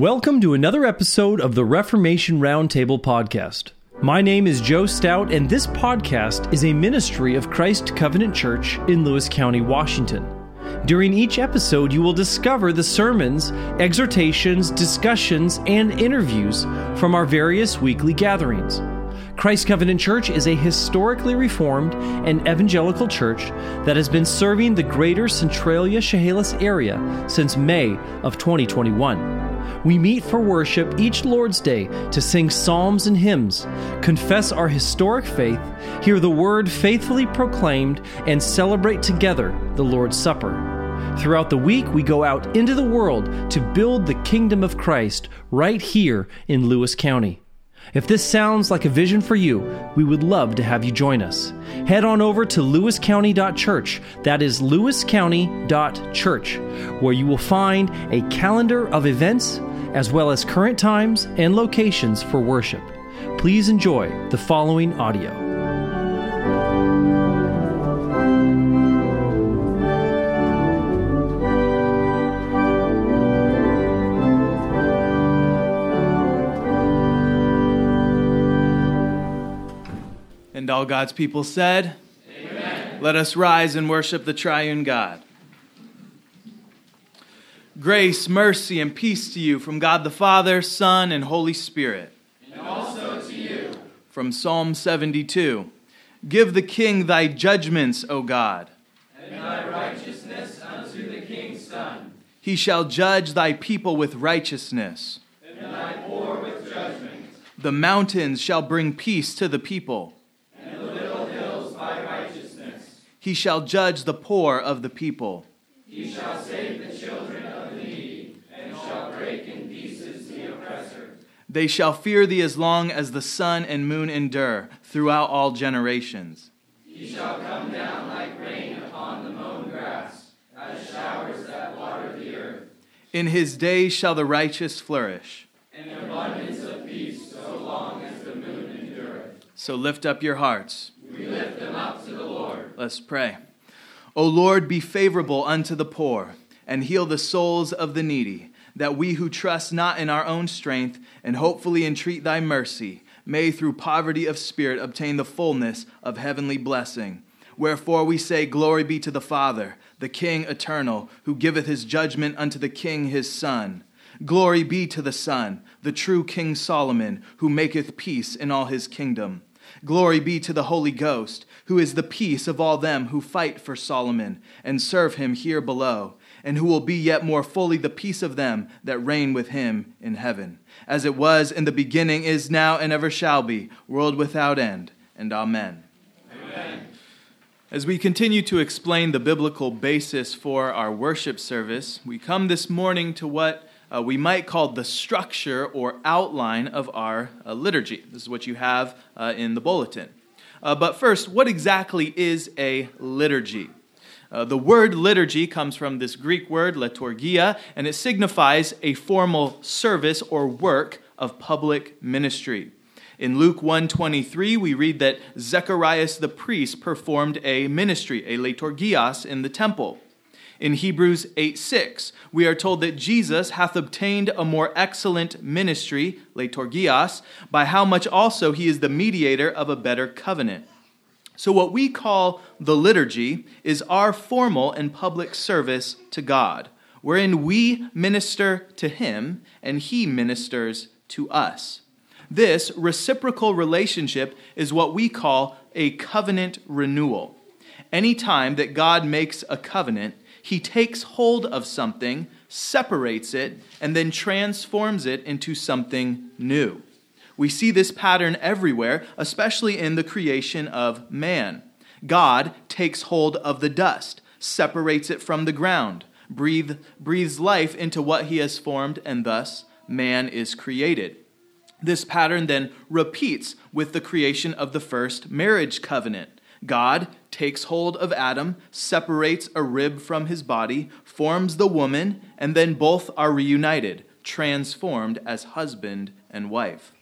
Welcome to another episode of the Reformation Roundtable podcast. My name is Joe Stout, and this podcast is a ministry of Christ Covenant Church in Lewis County, Washington. During each episode, you will discover the sermons, exhortations, discussions, and interviews from our various weekly gatherings. Christ Covenant Church is a historically reformed and evangelical church that has been serving the greater Centralia Chehalis area since May of 2021. We meet for worship each Lord's Day to sing psalms and hymns, confess our historic faith, hear the word faithfully proclaimed, and celebrate together the Lord's Supper. Throughout the week, we go out into the world to build the kingdom of Christ right here in Lewis County. If this sounds like a vision for you, we would love to have you join us. Head on over to lewiscounty.church. That is lewiscounty.church, where you will find a calendar of events as well as current times and locations for worship. Please enjoy the following audio. And all God's people said, Amen. Let us rise and worship the triune God. Grace, mercy, and peace to you from God the Father, Son, and Holy Spirit. And also to you. From Psalm 72 Give the king thy judgments, O God. And thy righteousness unto the king's son. He shall judge thy people with righteousness. And thy poor with judgment. The mountains shall bring peace to the people. And the little hills by righteousness. He shall judge the poor of the people. He shall save the children of the needy, and shall break in pieces the oppressor. They shall fear thee as long as the sun and moon endure, throughout all generations. He shall come down like rain upon the mown grass, as showers that water the earth. In his days shall the righteous flourish. And abundance of peace so long as the moon endureth. So lift up your hearts. We lift them up to the Lord. Let's pray. O Lord, be favorable unto the poor, and heal the souls of the needy, that we who trust not in our own strength, and hopefully entreat thy mercy, may through poverty of spirit obtain the fullness of heavenly blessing. Wherefore we say, Glory be to the Father, the King eternal, who giveth his judgment unto the King his Son. Glory be to the Son, the true King Solomon, who maketh peace in all his kingdom. Glory be to the Holy Ghost, who is the peace of all them who fight for Solomon and serve him here below, and who will be yet more fully the peace of them that reign with him in heaven, as it was in the beginning, is now, and ever shall be, world without end. And amen. Amen. As we continue to explain the biblical basis for our worship service, we come this morning to what uh, we might call the structure or outline of our uh, liturgy. This is what you have uh, in the bulletin. Uh, but first, what exactly is a liturgy? Uh, the word liturgy comes from this Greek word liturgia, and it signifies a formal service or work of public ministry. In Luke 1:23, we read that Zacharias the priest performed a ministry, a liturgias, in the temple. In Hebrews 8:6, we are told that Jesus hath obtained a more excellent ministry, liturgias, by how much also he is the mediator of a better covenant. So, what we call the liturgy is our formal and public service to God, wherein we minister to him and he ministers to us. This reciprocal relationship is what we call a covenant renewal. Anytime that God makes a covenant, he takes hold of something, separates it, and then transforms it into something new. We see this pattern everywhere, especially in the creation of man. God takes hold of the dust, separates it from the ground, breathe, breathes life into what he has formed, and thus man is created. This pattern then repeats with the creation of the first marriage covenant. God takes hold of Adam, separates a rib from his body, forms the woman, and then both are reunited, transformed as husband and wife.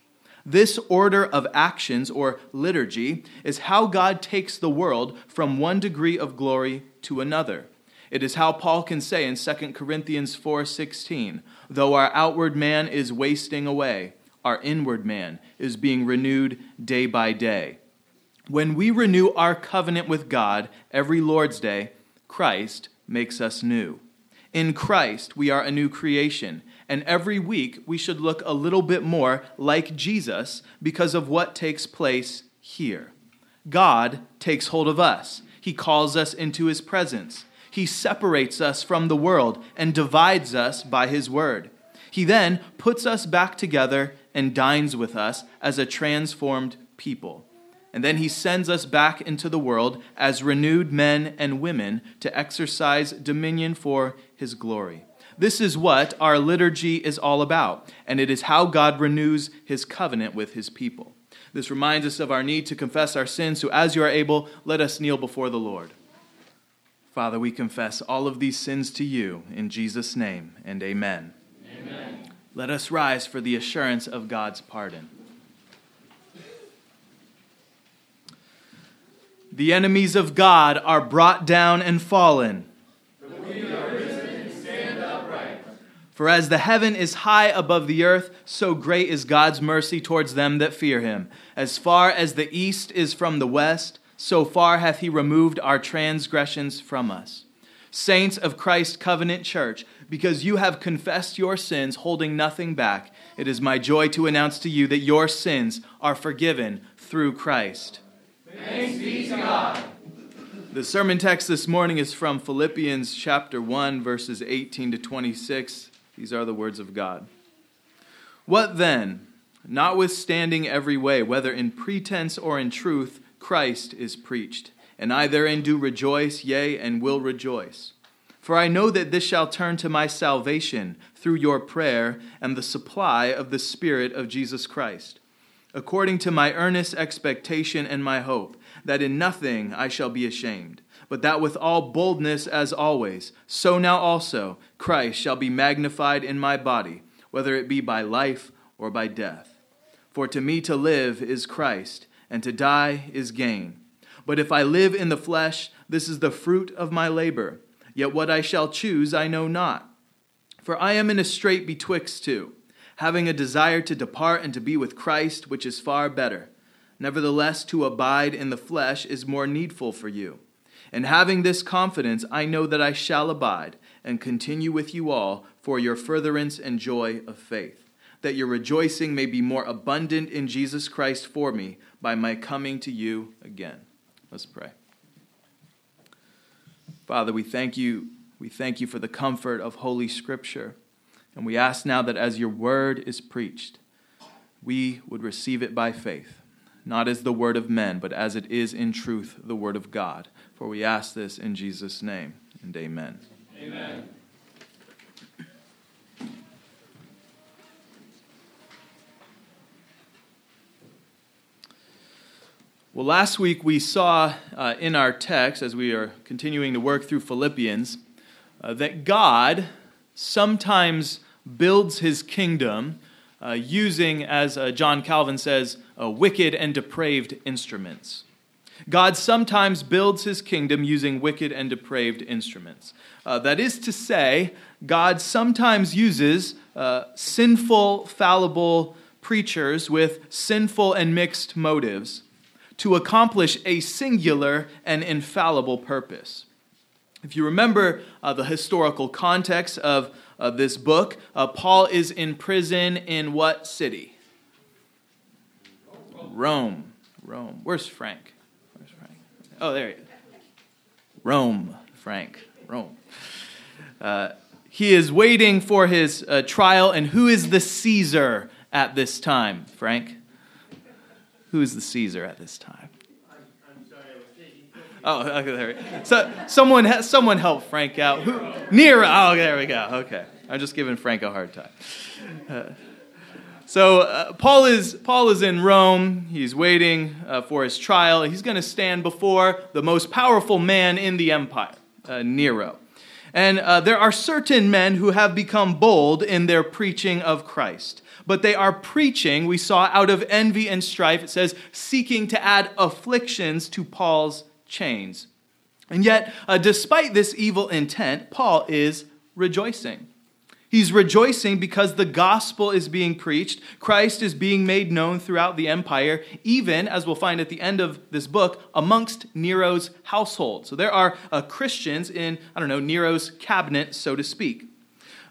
This order of actions, or liturgy, is how God takes the world from one degree of glory to another. It is how Paul can say in 2 Corinthians 4:16, Though our outward man is wasting away, our inward man is being renewed day by day. When we renew our covenant with God every Lord's Day, Christ makes us new. In Christ, we are a new creation, and every week we should look a little bit more like Jesus because of what takes place here. God takes hold of us, He calls us into His presence. He separates us from the world and divides us by His word. He then puts us back together and dines with us as a transformed people. And then he sends us back into the world as renewed men and women to exercise dominion for his glory. This is what our liturgy is all about, and it is how God renews his covenant with his people. This reminds us of our need to confess our sins, so as you are able, let us kneel before the Lord. Father, we confess all of these sins to you in Jesus' name, and amen. Amen. Let us rise for the assurance of God's pardon. The enemies of God are brought down and fallen. For as the heaven is high above the earth, so great is God's mercy towards them that fear him. As far as the east is from the west, so far hath he removed our transgressions from us. Saints of Christ Covenant Church, because you have confessed your sins, holding nothing back, it is my joy to announce to you that your sins are forgiven through Christ. Thanks be to God. The sermon text this morning is from Philippians chapter 1, verses 18 to 26. These are the words of God. What then? Notwithstanding every way, whether in pretense or in truth, Christ is preached, and I therein do rejoice, yea, and will rejoice. For I know that this shall turn to my salvation through your prayer and the supply of the Spirit of Jesus Christ, according to my earnest expectation and my hope, that in nothing I shall be ashamed but that with all boldness as always, so now also Christ shall be magnified in my body, whether it be by life or by death. For to me to live is Christ, and to die is gain. But if I live in the flesh, this is the fruit of my labor. Yet what I shall choose I know not. For I am in a strait betwixt two, having a desire to depart and to be with Christ, which is far better. Nevertheless, to abide in the flesh is more needful for you. And having this confidence, I know that I shall abide and continue with you all for your furtherance and joy of faith, that your rejoicing may be more abundant in Jesus Christ for me by my coming to you again. Let's pray. Father, we thank you. We thank you for the comfort of Holy Scripture. And we ask now that as your word is preached, we would receive it by faith, not as the word of men, but as it is in truth the word of God. For we ask this in Jesus' name, and amen. Amen. Well, last week we saw uh, in our text, as we are continuing to work through Philippians, uh, that God sometimes builds his kingdom uh, using, as uh, John Calvin says, uh, wicked and depraved instruments. God sometimes builds his kingdom using wicked and depraved instruments. Uh, that is to say, God sometimes uses uh, sinful, fallible preachers with sinful and mixed motives to accomplish a singular and infallible purpose. If you remember uh, the historical context of uh, this book, uh, Paul is in prison in what city? Rome. Rome. Where's Frank? Oh, there he is. Rome, Frank, Rome. Uh, he is waiting for his uh, trial, and who is the Caesar at this time, Frank? Who is the Caesar at this time? I'm, I'm sorry, oh, okay, there. So someone, someone help Frank out. Who? Nero. Oh, there we go. Okay, I'm just giving Frank a hard time. Uh, so uh, Paul is Paul is in Rome. He's waiting uh, for his trial. He's going to stand before the most powerful man in the empire, uh, Nero. And uh, there are certain men who have become bold in their preaching of Christ. But they are preaching, we saw, out of envy and strife. It says, seeking to add afflictions to Paul's chains. And yet, uh, despite this evil intent, Paul is rejoicing. He's rejoicing because the gospel is being preached. Christ is being made known throughout the empire, even, as we'll find at the end of this book, amongst Nero's household. So there are uh, Christians in, I don't know, Nero's cabinet, so to speak.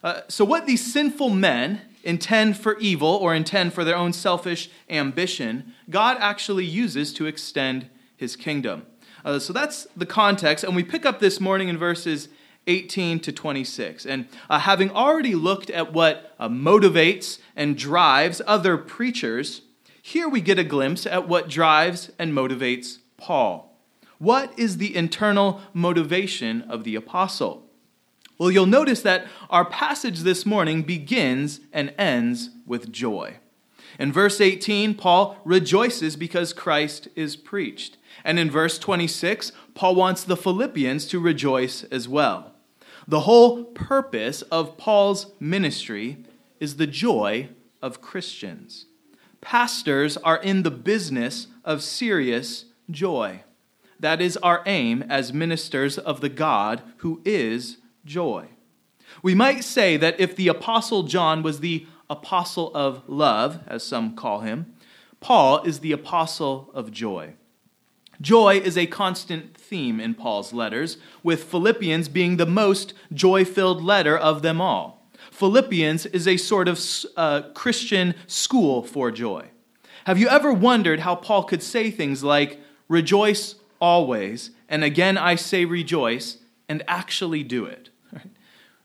Uh, so, what these sinful men intend for evil or intend for their own selfish ambition, God actually uses to extend his kingdom. Uh, so that's the context. And we pick up this morning in verses 18 to 26. And uh, having already looked at what uh, motivates and drives other preachers, here we get a glimpse at what drives and motivates Paul. What is the internal motivation of the apostle? Well, you'll notice that our passage this morning begins and ends with joy. In verse 18, Paul rejoices because Christ is preached. And in verse 26, Paul wants the Philippians to rejoice as well. The whole purpose of Paul's ministry is the joy of Christians. Pastors are in the business of serious joy. That is our aim as ministers of the God who is joy. We might say that if the Apostle John was the apostle of love, as some call him, Paul is the apostle of joy. Joy is a constant theme in Paul's letters, with Philippians being the most joy filled letter of them all. Philippians is a sort of uh, Christian school for joy. Have you ever wondered how Paul could say things like, rejoice always, and again I say rejoice, and actually do it?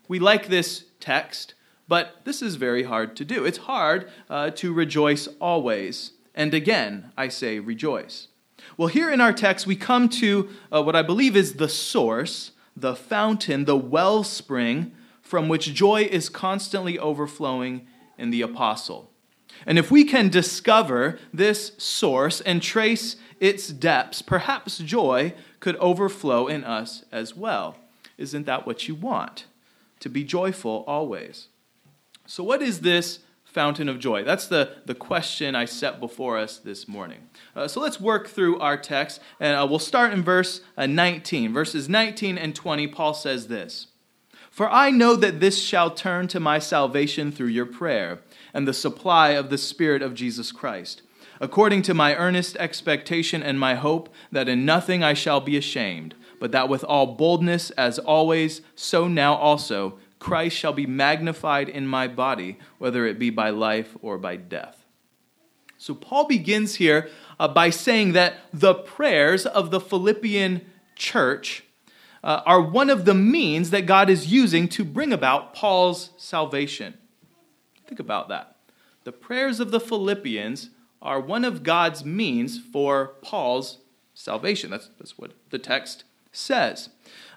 We like this text, but this is very hard to do. It's hard uh, to rejoice always, and again I say rejoice. Well, here in our text, we come to uh, what I believe is the source, the fountain, the wellspring from which joy is constantly overflowing in the apostle. And if we can discover this source and trace its depths, perhaps joy could overflow in us as well. Isn't that what you want? To be joyful always. So, what is this fountain of joy? That's the, the question I set before us this morning. Uh, so let's work through our text, and uh, we'll start in verse uh, 19. Verses 19 and 20, Paul says this For I know that this shall turn to my salvation through your prayer and the supply of the Spirit of Jesus Christ, according to my earnest expectation and my hope that in nothing I shall be ashamed, but that with all boldness, as always, so now also, Christ shall be magnified in my body, whether it be by life or by death. So Paul begins here uh, by saying that the prayers of the Philippian church uh, are one of the means that God is using to bring about Paul's salvation. Think about that. The prayers of the Philippians are one of God's means for Paul's salvation. That's, that's what the text says.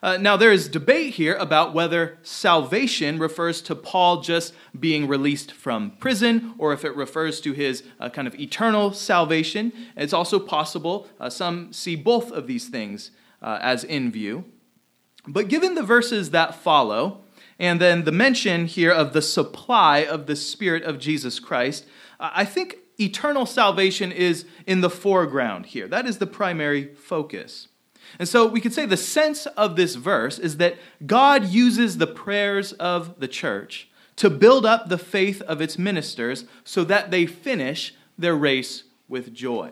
Uh, now, there is debate here about whether salvation refers to Paul just being released from prison or if it refers to his uh, kind of eternal salvation. It's also possible, uh, some see both of these things uh, as in view. But given the verses that follow, and then the mention here of the supply of the Spirit of Jesus Christ, I think eternal salvation is in the foreground here. That is the primary focus. And so we could say the sense of this verse is that God uses the prayers of the church to build up the faith of its ministers so that they finish their race with joy.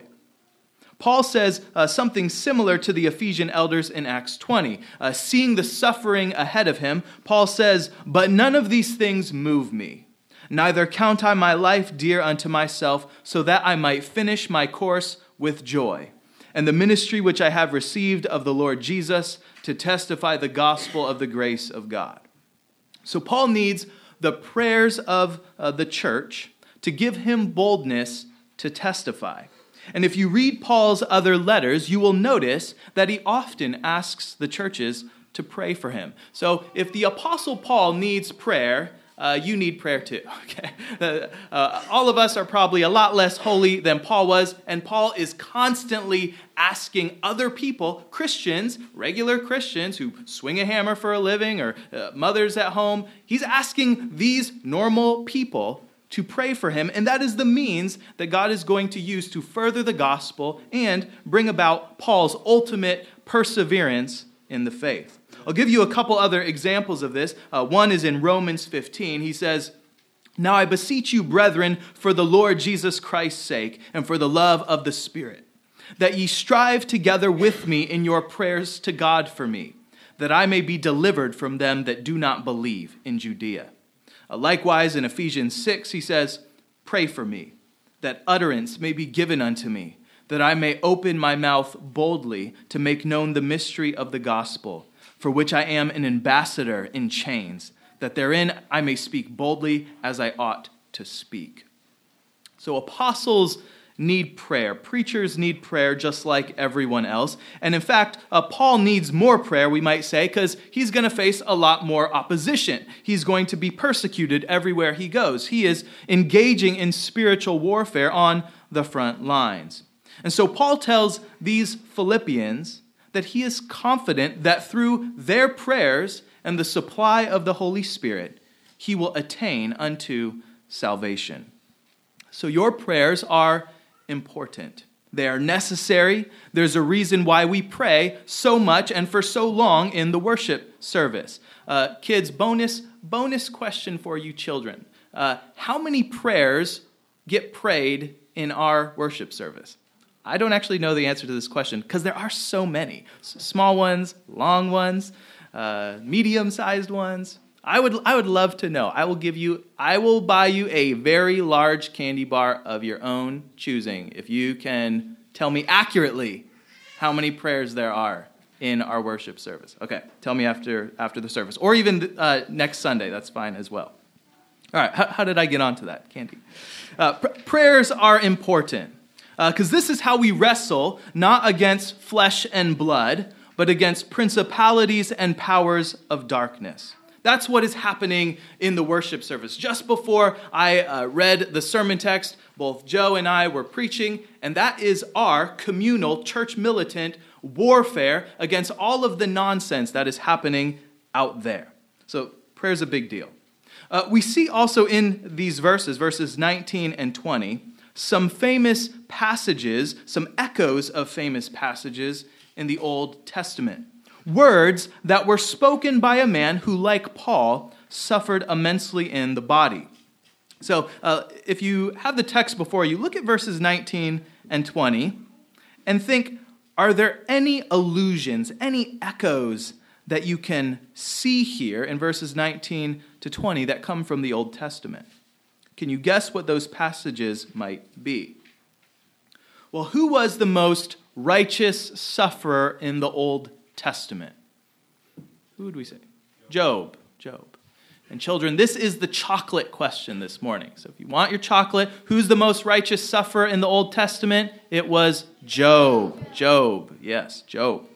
Paul says uh, something similar to the Ephesian elders in Acts 20. Uh, seeing the suffering ahead of him, Paul says, But none of these things move me. Neither count I my life dear unto myself, so that I might finish my course with joy and the ministry which I have received of the Lord Jesus to testify the gospel of the grace of God. So, Paul needs the prayers of uh, the church to give him boldness to testify. And if you read Paul's other letters, you will notice that he often asks the churches to pray for him. So, if the Apostle Paul needs prayer, uh, you need prayer too. Okay, uh, all of us are probably a lot less holy than Paul was, and Paul is constantly asking other people, Christians, regular Christians who swing a hammer for a living, or uh, mothers at home. He's asking these normal people to pray for him, and that is the means that God is going to use to further the gospel and bring about Paul's ultimate perseverance in the faith. I'll give you a couple other examples of this. Uh, one is in Romans 15. He says, Now I beseech you, brethren, for the Lord Jesus Christ's sake, and for the love of the Spirit, that ye strive together with me in your prayers to God for me, that I may be delivered from them that do not believe in Judea. Uh, likewise, in Ephesians 6, he says, Pray for me, that utterance may be given unto me that I may open my mouth boldly to make known the mystery of the gospel, for which I am an ambassador in chains, that therein I may speak boldly as I ought to speak. So, apostles need prayer. Preachers need prayer just like everyone else. And in fact, uh, Paul needs more prayer, we might say, because he's going to face a lot more opposition. He's going to be persecuted everywhere he goes. He is engaging in spiritual warfare on the front lines. And so Paul tells these Philippians that he is confident that through their prayers and the supply of the Holy Spirit, he will attain unto salvation. So your prayers are important. They are necessary. There's a reason why we pray so much and for so long in the worship service. Uh, kids, bonus bonus question for you children: uh, How many prayers get prayed in our worship service? I don't actually know the answer to this question because there are so many small ones, long ones, uh, medium sized ones. I would, I would love to know. I will give you, I will buy you a very large candy bar of your own choosing if you can tell me accurately how many prayers there are in our worship service. Okay, tell me after, after the service, or even uh, next Sunday. That's fine as well. All right, how, how did I get onto that, Candy? Uh, pr- prayers are important because uh, this is how we wrestle not against flesh and blood, but against principalities and powers of darkness. That's what is happening in the worship service. Just before I uh, read the sermon text, both Joe and I were preaching, and that is our communal church militant warfare against all of the nonsense that is happening out there. So, prayer is a big deal. Uh, we see also in these verses, verses 19 and 20, some famous passages, some echoes of famous passages in the Old Testament. Words that were spoken by a man who, like Paul, suffered immensely in the body. So, uh, if you have the text before you, look at verses 19 and 20 and think are there any allusions, any echoes that you can see here in verses 19 to 20 that come from the Old Testament? Can you guess what those passages might be? Well, who was the most righteous sufferer in the Old Testament? Who would we say? Job. Job. And children, this is the chocolate question this morning. So if you want your chocolate, who's the most righteous sufferer in the Old Testament? It was Job. Job. Yes, Job.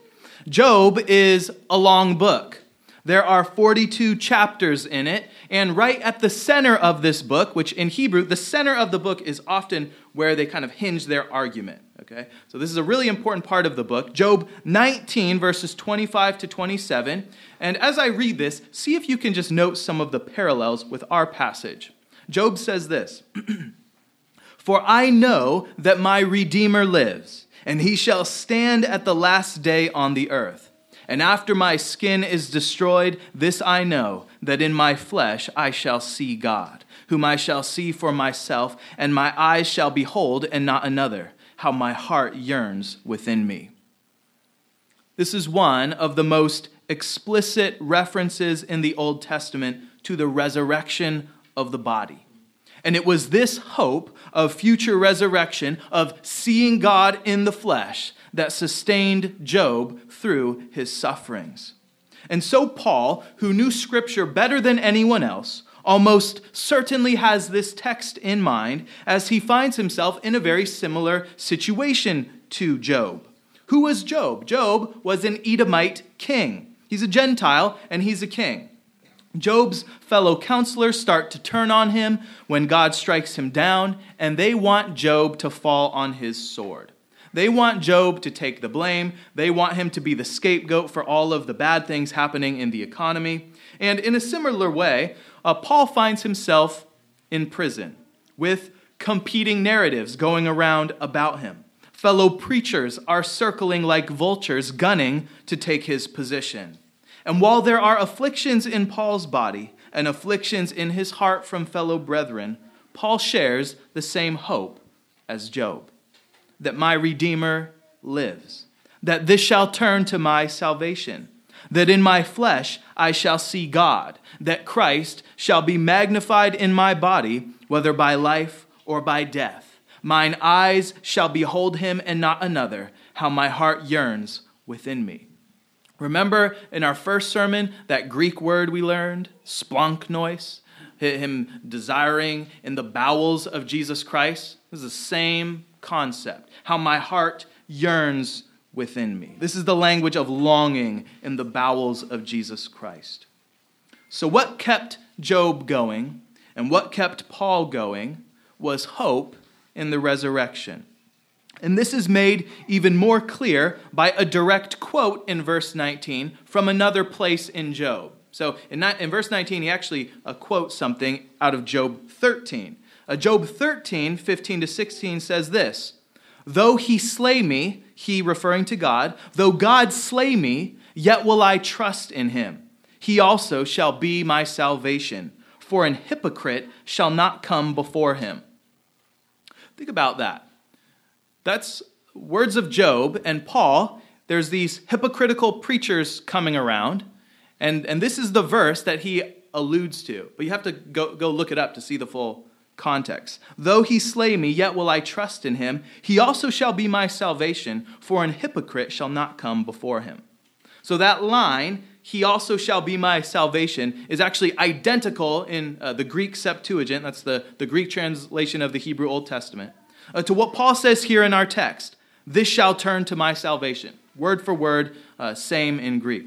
Job is a long book. There are 42 chapters in it, and right at the center of this book, which in Hebrew, the center of the book is often where they kind of hinge their argument. Okay? So this is a really important part of the book. Job 19, verses 25 to 27. And as I read this, see if you can just note some of the parallels with our passage. Job says this For I know that my Redeemer lives, and he shall stand at the last day on the earth. And after my skin is destroyed, this I know, that in my flesh I shall see God, whom I shall see for myself, and my eyes shall behold, and not another, how my heart yearns within me. This is one of the most explicit references in the Old Testament to the resurrection of the body. And it was this hope of future resurrection, of seeing God in the flesh, that sustained Job through his sufferings. And so, Paul, who knew Scripture better than anyone else, almost certainly has this text in mind as he finds himself in a very similar situation to Job. Who was Job? Job was an Edomite king. He's a Gentile and he's a king. Job's fellow counselors start to turn on him when God strikes him down, and they want Job to fall on his sword. They want Job to take the blame. They want him to be the scapegoat for all of the bad things happening in the economy. And in a similar way, uh, Paul finds himself in prison with competing narratives going around about him. Fellow preachers are circling like vultures, gunning to take his position. And while there are afflictions in Paul's body and afflictions in his heart from fellow brethren, Paul shares the same hope as Job that my Redeemer lives, that this shall turn to my salvation, that in my flesh I shall see God, that Christ shall be magnified in my body, whether by life or by death. Mine eyes shall behold him and not another, how my heart yearns within me. Remember in our first sermon that Greek word we learned, splanchnois, him desiring in the bowels of Jesus Christ? This is the same concept. How my heart yearns within me. This is the language of longing in the bowels of Jesus Christ. So, what kept Job going and what kept Paul going was hope in the resurrection. And this is made even more clear by a direct quote in verse 19 from another place in Job. So in, verse 19, he actually uh, quotes something out of Job 13. Uh, Job 13, 15 to 16 says this Though he slay me, he referring to God, though God slay me, yet will I trust in him. He also shall be my salvation, for an hypocrite shall not come before him. Think about that. That's words of Job and Paul. There's these hypocritical preachers coming around, and, and this is the verse that he alludes to. But you have to go, go look it up to see the full context. Though he slay me, yet will I trust in him. He also shall be my salvation, for an hypocrite shall not come before him. So that line, he also shall be my salvation, is actually identical in uh, the Greek Septuagint, that's the, the Greek translation of the Hebrew Old Testament, uh, to what Paul says here in our text this shall turn to my salvation. Word for word, uh, same in Greek.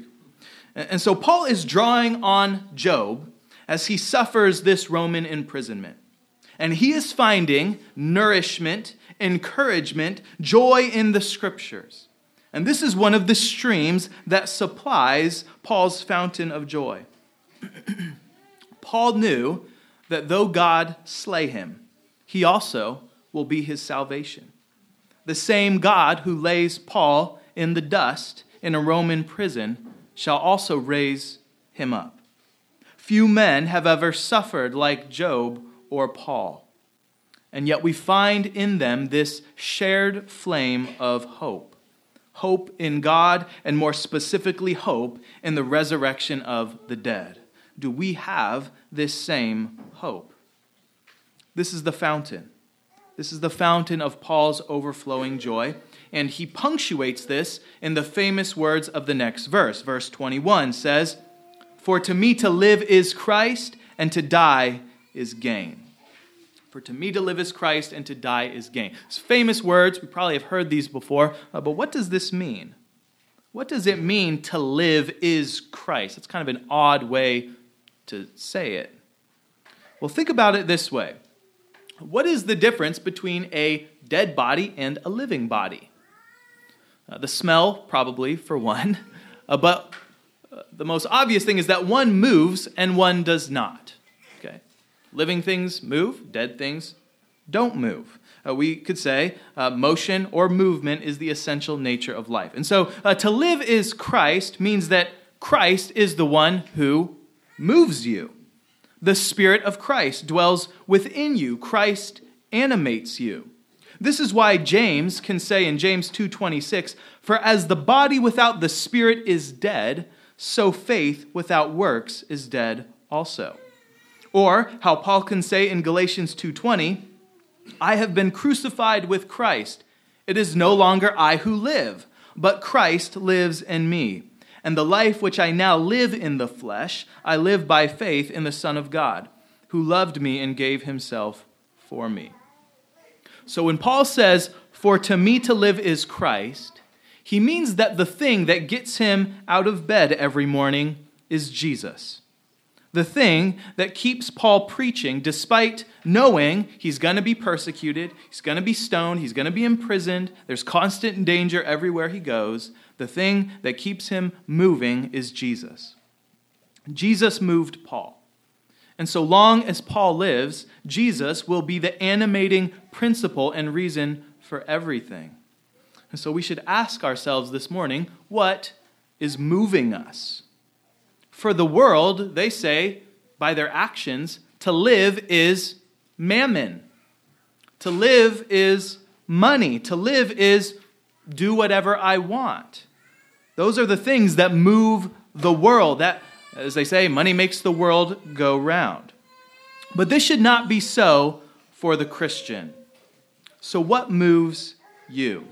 And so Paul is drawing on Job as he suffers this Roman imprisonment. And he is finding nourishment, encouragement, joy in the scriptures. And this is one of the streams that supplies Paul's fountain of joy. Paul knew that though God slay him, he also will be his salvation. The same God who lays Paul in the dust in a Roman prison shall also raise him up. Few men have ever suffered like Job or Paul, and yet we find in them this shared flame of hope hope in God, and more specifically, hope in the resurrection of the dead. Do we have this same hope? This is the fountain. This is the fountain of Paul's overflowing joy and he punctuates this in the famous words of the next verse. Verse 21 says, For to me to live is Christ, and to die is gain. For to me to live is Christ, and to die is gain. It's famous words. We probably have heard these before, uh, but what does this mean? What does it mean to live is Christ? It's kind of an odd way to say it. Well, think about it this way What is the difference between a dead body and a living body? Uh, the smell, probably, for one. Uh, but uh, the most obvious thing is that one moves and one does not. Living things move, dead things don't move. Uh, we could say uh, motion or movement is the essential nature of life. And so uh, to live is Christ means that Christ is the one who moves you. The Spirit of Christ dwells within you, Christ animates you. This is why James can say in James 2:26, "For as the body without the spirit is dead, so faith without works is dead also." Or how Paul can say in Galatians 2:20, "I have been crucified with Christ. It is no longer I who live, but Christ lives in me." And the life which I now live in the flesh, I live by faith in the Son of God, who loved me and gave himself for me. So when Paul says, For to me to live is Christ, he means that the thing that gets him out of bed every morning is Jesus. The thing that keeps Paul preaching, despite knowing he's going to be persecuted, he's going to be stoned, he's going to be imprisoned, there's constant danger everywhere he goes. The thing that keeps him moving is Jesus. Jesus moved Paul. And so long as Paul lives, Jesus will be the animating principle and reason for everything. And so we should ask ourselves this morning what is moving us? For the world, they say, by their actions, to live is mammon. To live is money. To live is do whatever I want. Those are the things that move the world. That, as they say, money makes the world go round. But this should not be so for the Christian. So, what moves you?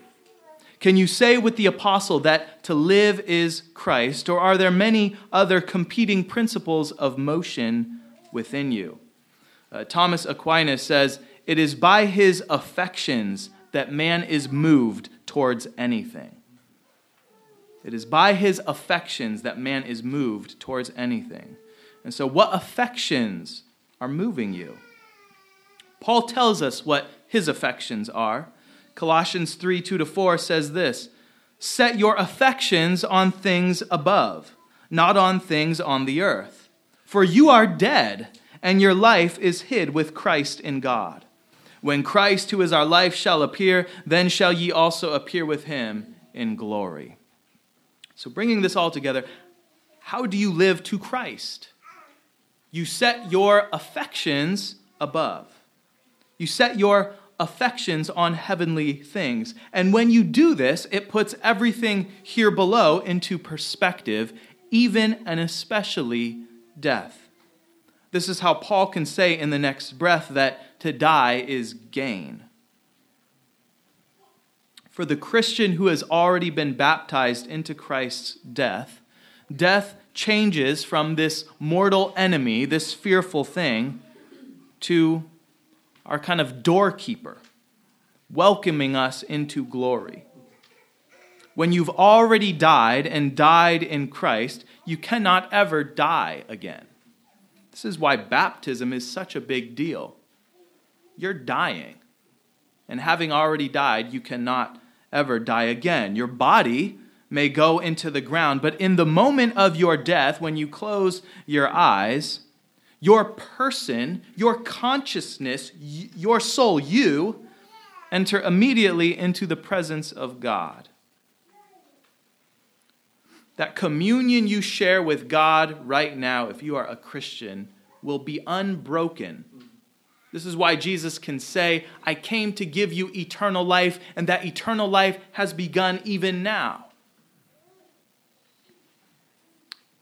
Can you say with the apostle that to live is Christ, or are there many other competing principles of motion within you? Uh, Thomas Aquinas says, It is by his affections that man is moved towards anything. It is by his affections that man is moved towards anything. And so, what affections are moving you? Paul tells us what his affections are. Colossians 3 2 to 4 says this Set your affections on things above, not on things on the earth. For you are dead, and your life is hid with Christ in God. When Christ, who is our life, shall appear, then shall ye also appear with him in glory. So, bringing this all together, how do you live to Christ? You set your affections above. You set your affections on heavenly things. And when you do this, it puts everything here below into perspective, even and especially death. This is how Paul can say in the next breath that to die is gain. For the Christian who has already been baptized into Christ's death, death changes from this mortal enemy, this fearful thing, to our kind of doorkeeper, welcoming us into glory. When you've already died and died in Christ, you cannot ever die again. This is why baptism is such a big deal. You're dying. And having already died, you cannot ever die again. Your body may go into the ground, but in the moment of your death, when you close your eyes, your person, your consciousness, your soul, you, enter immediately into the presence of God. That communion you share with God right now, if you are a Christian, will be unbroken. This is why Jesus can say, I came to give you eternal life, and that eternal life has begun even now.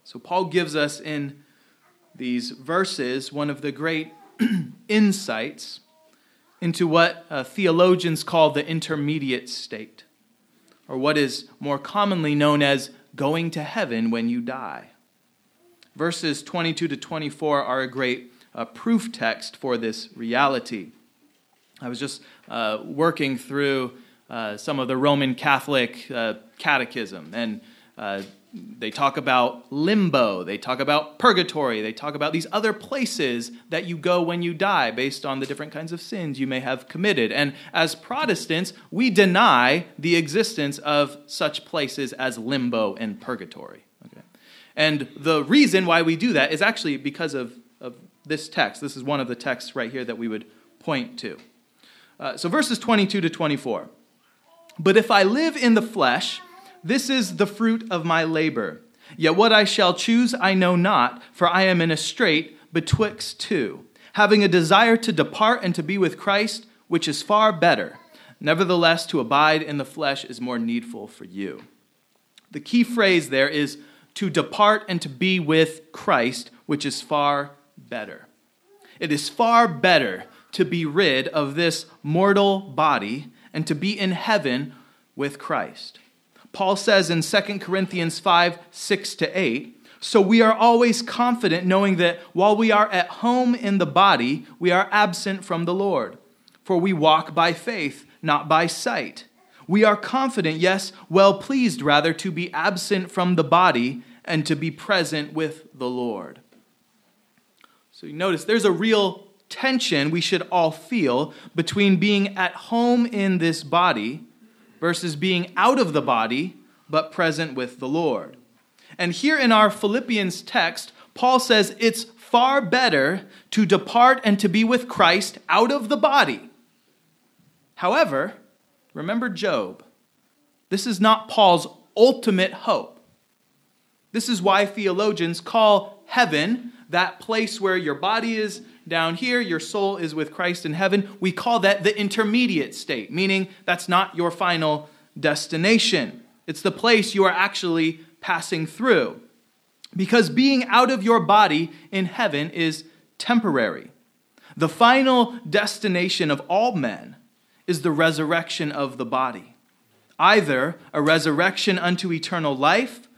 So, Paul gives us in these verses one of the great insights into what uh, theologians call the intermediate state, or what is more commonly known as going to heaven when you die. Verses 22 to 24 are a great uh, proof text for this reality. I was just uh, working through uh, some of the Roman Catholic uh, catechism, and uh, they talk about limbo, they talk about purgatory, they talk about these other places that you go when you die based on the different kinds of sins you may have committed. And as Protestants, we deny the existence of such places as limbo and purgatory. Okay? And the reason why we do that is actually because of, of this text. This is one of the texts right here that we would point to. Uh, so, verses 22 to 24. But if I live in the flesh, this is the fruit of my labor. Yet what I shall choose I know not, for I am in a strait betwixt two, having a desire to depart and to be with Christ, which is far better. Nevertheless, to abide in the flesh is more needful for you. The key phrase there is to depart and to be with Christ, which is far better. It is far better to be rid of this mortal body and to be in heaven with Christ. Paul says in 2 Corinthians 5 6 to 8, so we are always confident knowing that while we are at home in the body, we are absent from the Lord. For we walk by faith, not by sight. We are confident, yes, well pleased rather, to be absent from the body and to be present with the Lord. So you notice there's a real tension we should all feel between being at home in this body versus being out of the body but present with the Lord. And here in our Philippians text, Paul says it's far better to depart and to be with Christ out of the body. However, remember Job. This is not Paul's ultimate hope. This is why theologians call heaven, that place where your body is down here, your soul is with Christ in heaven, we call that the intermediate state, meaning that's not your final destination. It's the place you are actually passing through. Because being out of your body in heaven is temporary. The final destination of all men is the resurrection of the body. Either a resurrection unto eternal life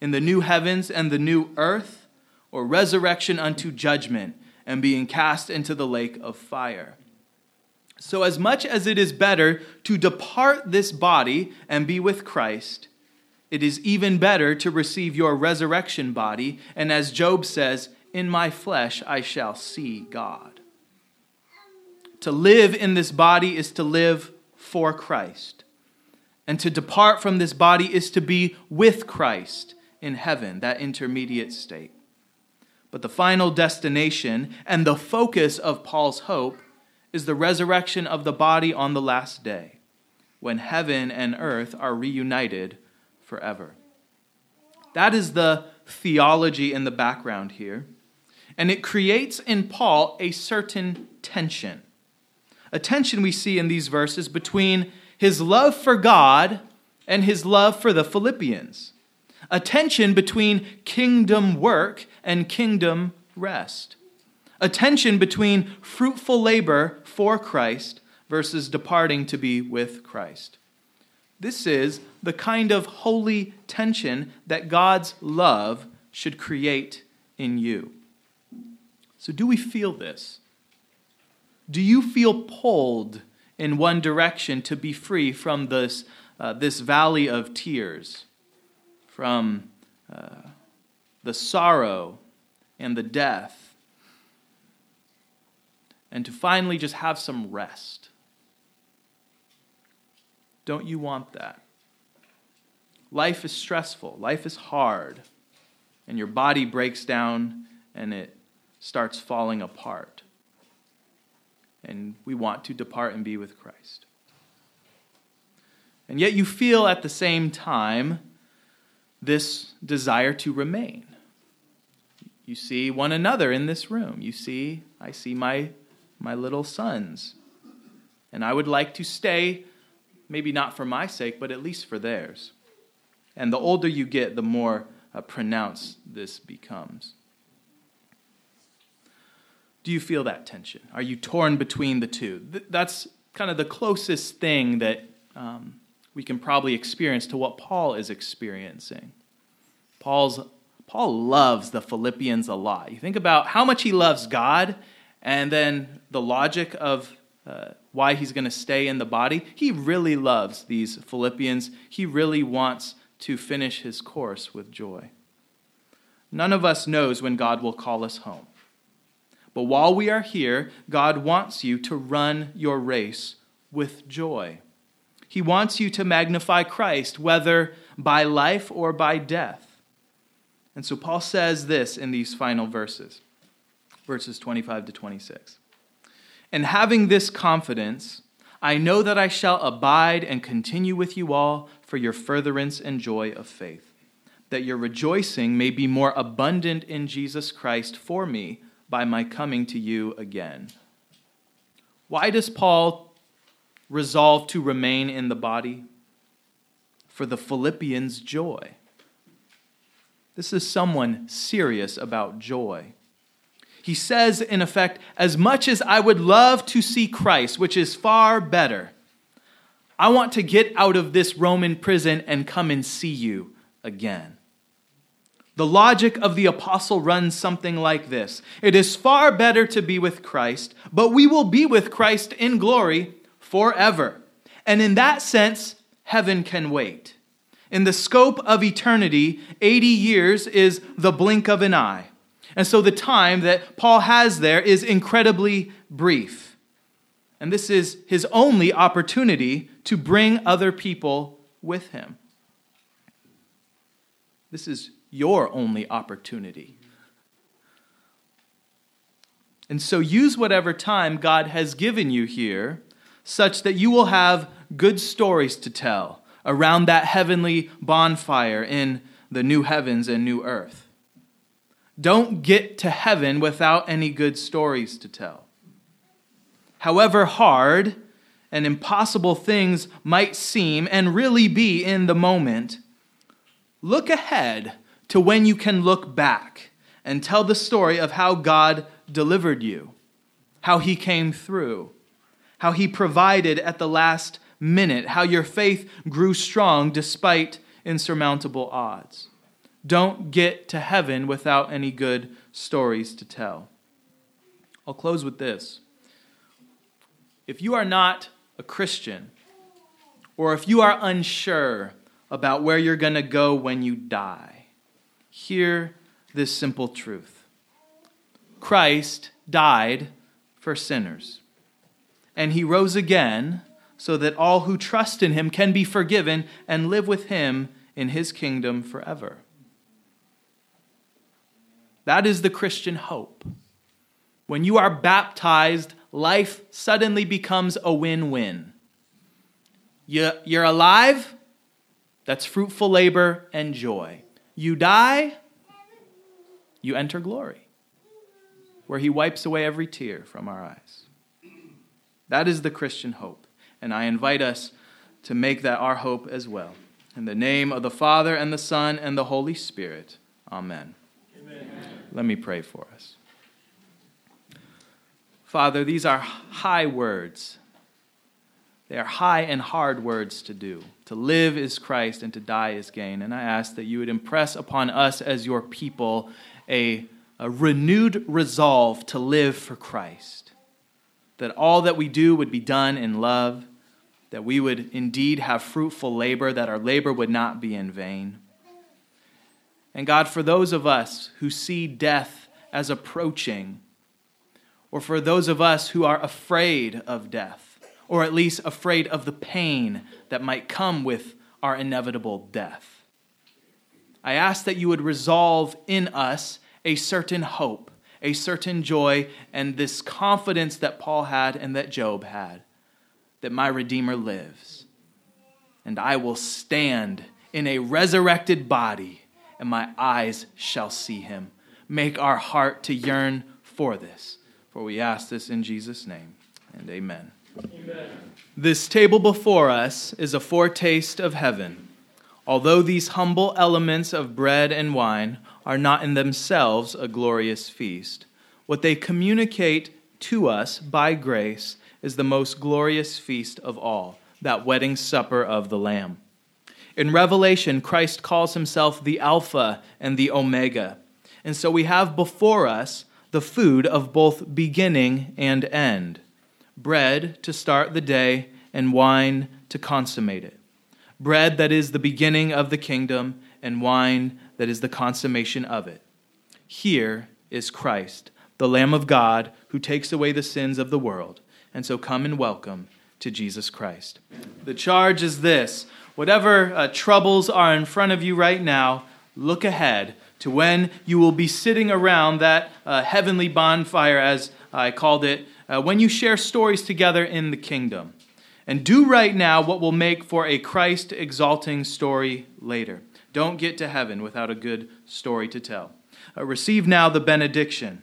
in the new heavens and the new earth, or resurrection unto judgment and being cast into the lake of fire. So, as much as it is better to depart this body and be with Christ, it is even better to receive your resurrection body. And as Job says, in my flesh I shall see God. To live in this body is to live for Christ. And to depart from this body is to be with Christ in heaven, that intermediate state. But the final destination and the focus of Paul's hope is the resurrection of the body on the last day, when heaven and earth are reunited forever. That is the theology in the background here. And it creates in Paul a certain tension. A tension we see in these verses between his love for God and his love for the Philippians a tension between kingdom work and kingdom rest, a tension between fruitful labor for Christ versus departing to be with Christ. This is the kind of holy tension that God's love should create in you. So, do we feel this? Do you feel pulled in one direction to be free from this, uh, this valley of tears? from uh, the sorrow and the death, and to finally just have some rest. Don't you want that? Life is stressful, life is hard, and your body breaks down and it starts falling apart. And we want to depart and be with Christ. And yet you feel at the same time this desire to remain. You see one another in this room. You see, I see my, my little sons. And I would like to stay, maybe not for my sake, but at least for theirs. And the older you get, the more uh, pronounced this becomes. Do you feel that tension? Are you torn between the two? Th- that's kind of the closest thing that um, we can probably experience to what Paul is experiencing. Paul's, Paul loves the Philippians a lot. You think about how much he loves God and then the logic of uh, why he's going to stay in the body. He really loves these Philippians. He really wants to finish his course with joy. None of us knows when God will call us home. But while we are here, God wants you to run your race with joy. He wants you to magnify Christ, whether by life or by death. And so Paul says this in these final verses, verses 25 to 26. And having this confidence, I know that I shall abide and continue with you all for your furtherance and joy of faith, that your rejoicing may be more abundant in Jesus Christ for me by my coming to you again. Why does Paul resolve to remain in the body? For the Philippians' joy. This is someone serious about joy. He says, in effect, as much as I would love to see Christ, which is far better, I want to get out of this Roman prison and come and see you again. The logic of the apostle runs something like this It is far better to be with Christ, but we will be with Christ in glory forever. And in that sense, heaven can wait. In the scope of eternity, 80 years is the blink of an eye. And so the time that Paul has there is incredibly brief. And this is his only opportunity to bring other people with him. This is your only opportunity. And so use whatever time God has given you here such that you will have good stories to tell around that heavenly bonfire in the new heavens and new earth. Don't get to heaven without any good stories to tell. However hard and impossible things might seem and really be in the moment, look ahead to when you can look back and tell the story of how God delivered you, how He came through, how He provided at the last minute, how your faith grew strong despite insurmountable odds. Don't get to heaven without any good stories to tell. I'll close with this. If you are not a Christian, or if you are unsure about where you're going to go when you die, hear this simple truth Christ died for sinners, and he rose again so that all who trust in him can be forgiven and live with him in his kingdom forever. That is the Christian hope. When you are baptized, life suddenly becomes a win win. You're alive, that's fruitful labor and joy. You die, you enter glory, where he wipes away every tear from our eyes. That is the Christian hope. And I invite us to make that our hope as well. In the name of the Father, and the Son, and the Holy Spirit. Amen. Amen. Let me pray for us. Father, these are high words. They are high and hard words to do. To live is Christ, and to die is gain. And I ask that you would impress upon us as your people a, a renewed resolve to live for Christ. That all that we do would be done in love that we would indeed have fruitful labor, that our labor would not be in vain. And God, for those of us who see death as approaching, or for those of us who are afraid of death, or at least afraid of the pain that might come with our inevitable death, I ask that you would resolve in us a certain hope, a certain joy, and this confidence that Paul had and that Job had that my Redeemer lives, and I will stand in a resurrected body, and my eyes shall see him. Make our heart to yearn for this. For we ask this in Jesus' name, and amen. amen. This table before us is a foretaste of heaven. Although these humble elements of bread and wine are not in themselves a glorious feast, what they communicate to us by grace is the most glorious feast of all, that wedding supper of the Lamb. In Revelation, Christ calls himself the Alpha and the Omega. And so we have before us the food of both beginning and end bread to start the day, and wine to consummate it. Bread that is the beginning of the kingdom, and wine that is the consummation of it. Here is Christ, the Lamb of God, who takes away the sins of the world. And so come and welcome to Jesus Christ. The charge is this whatever uh, troubles are in front of you right now, look ahead to when you will be sitting around that uh, heavenly bonfire, as I called it, uh, when you share stories together in the kingdom. And do right now what will make for a Christ exalting story later. Don't get to heaven without a good story to tell. Uh, receive now the benediction.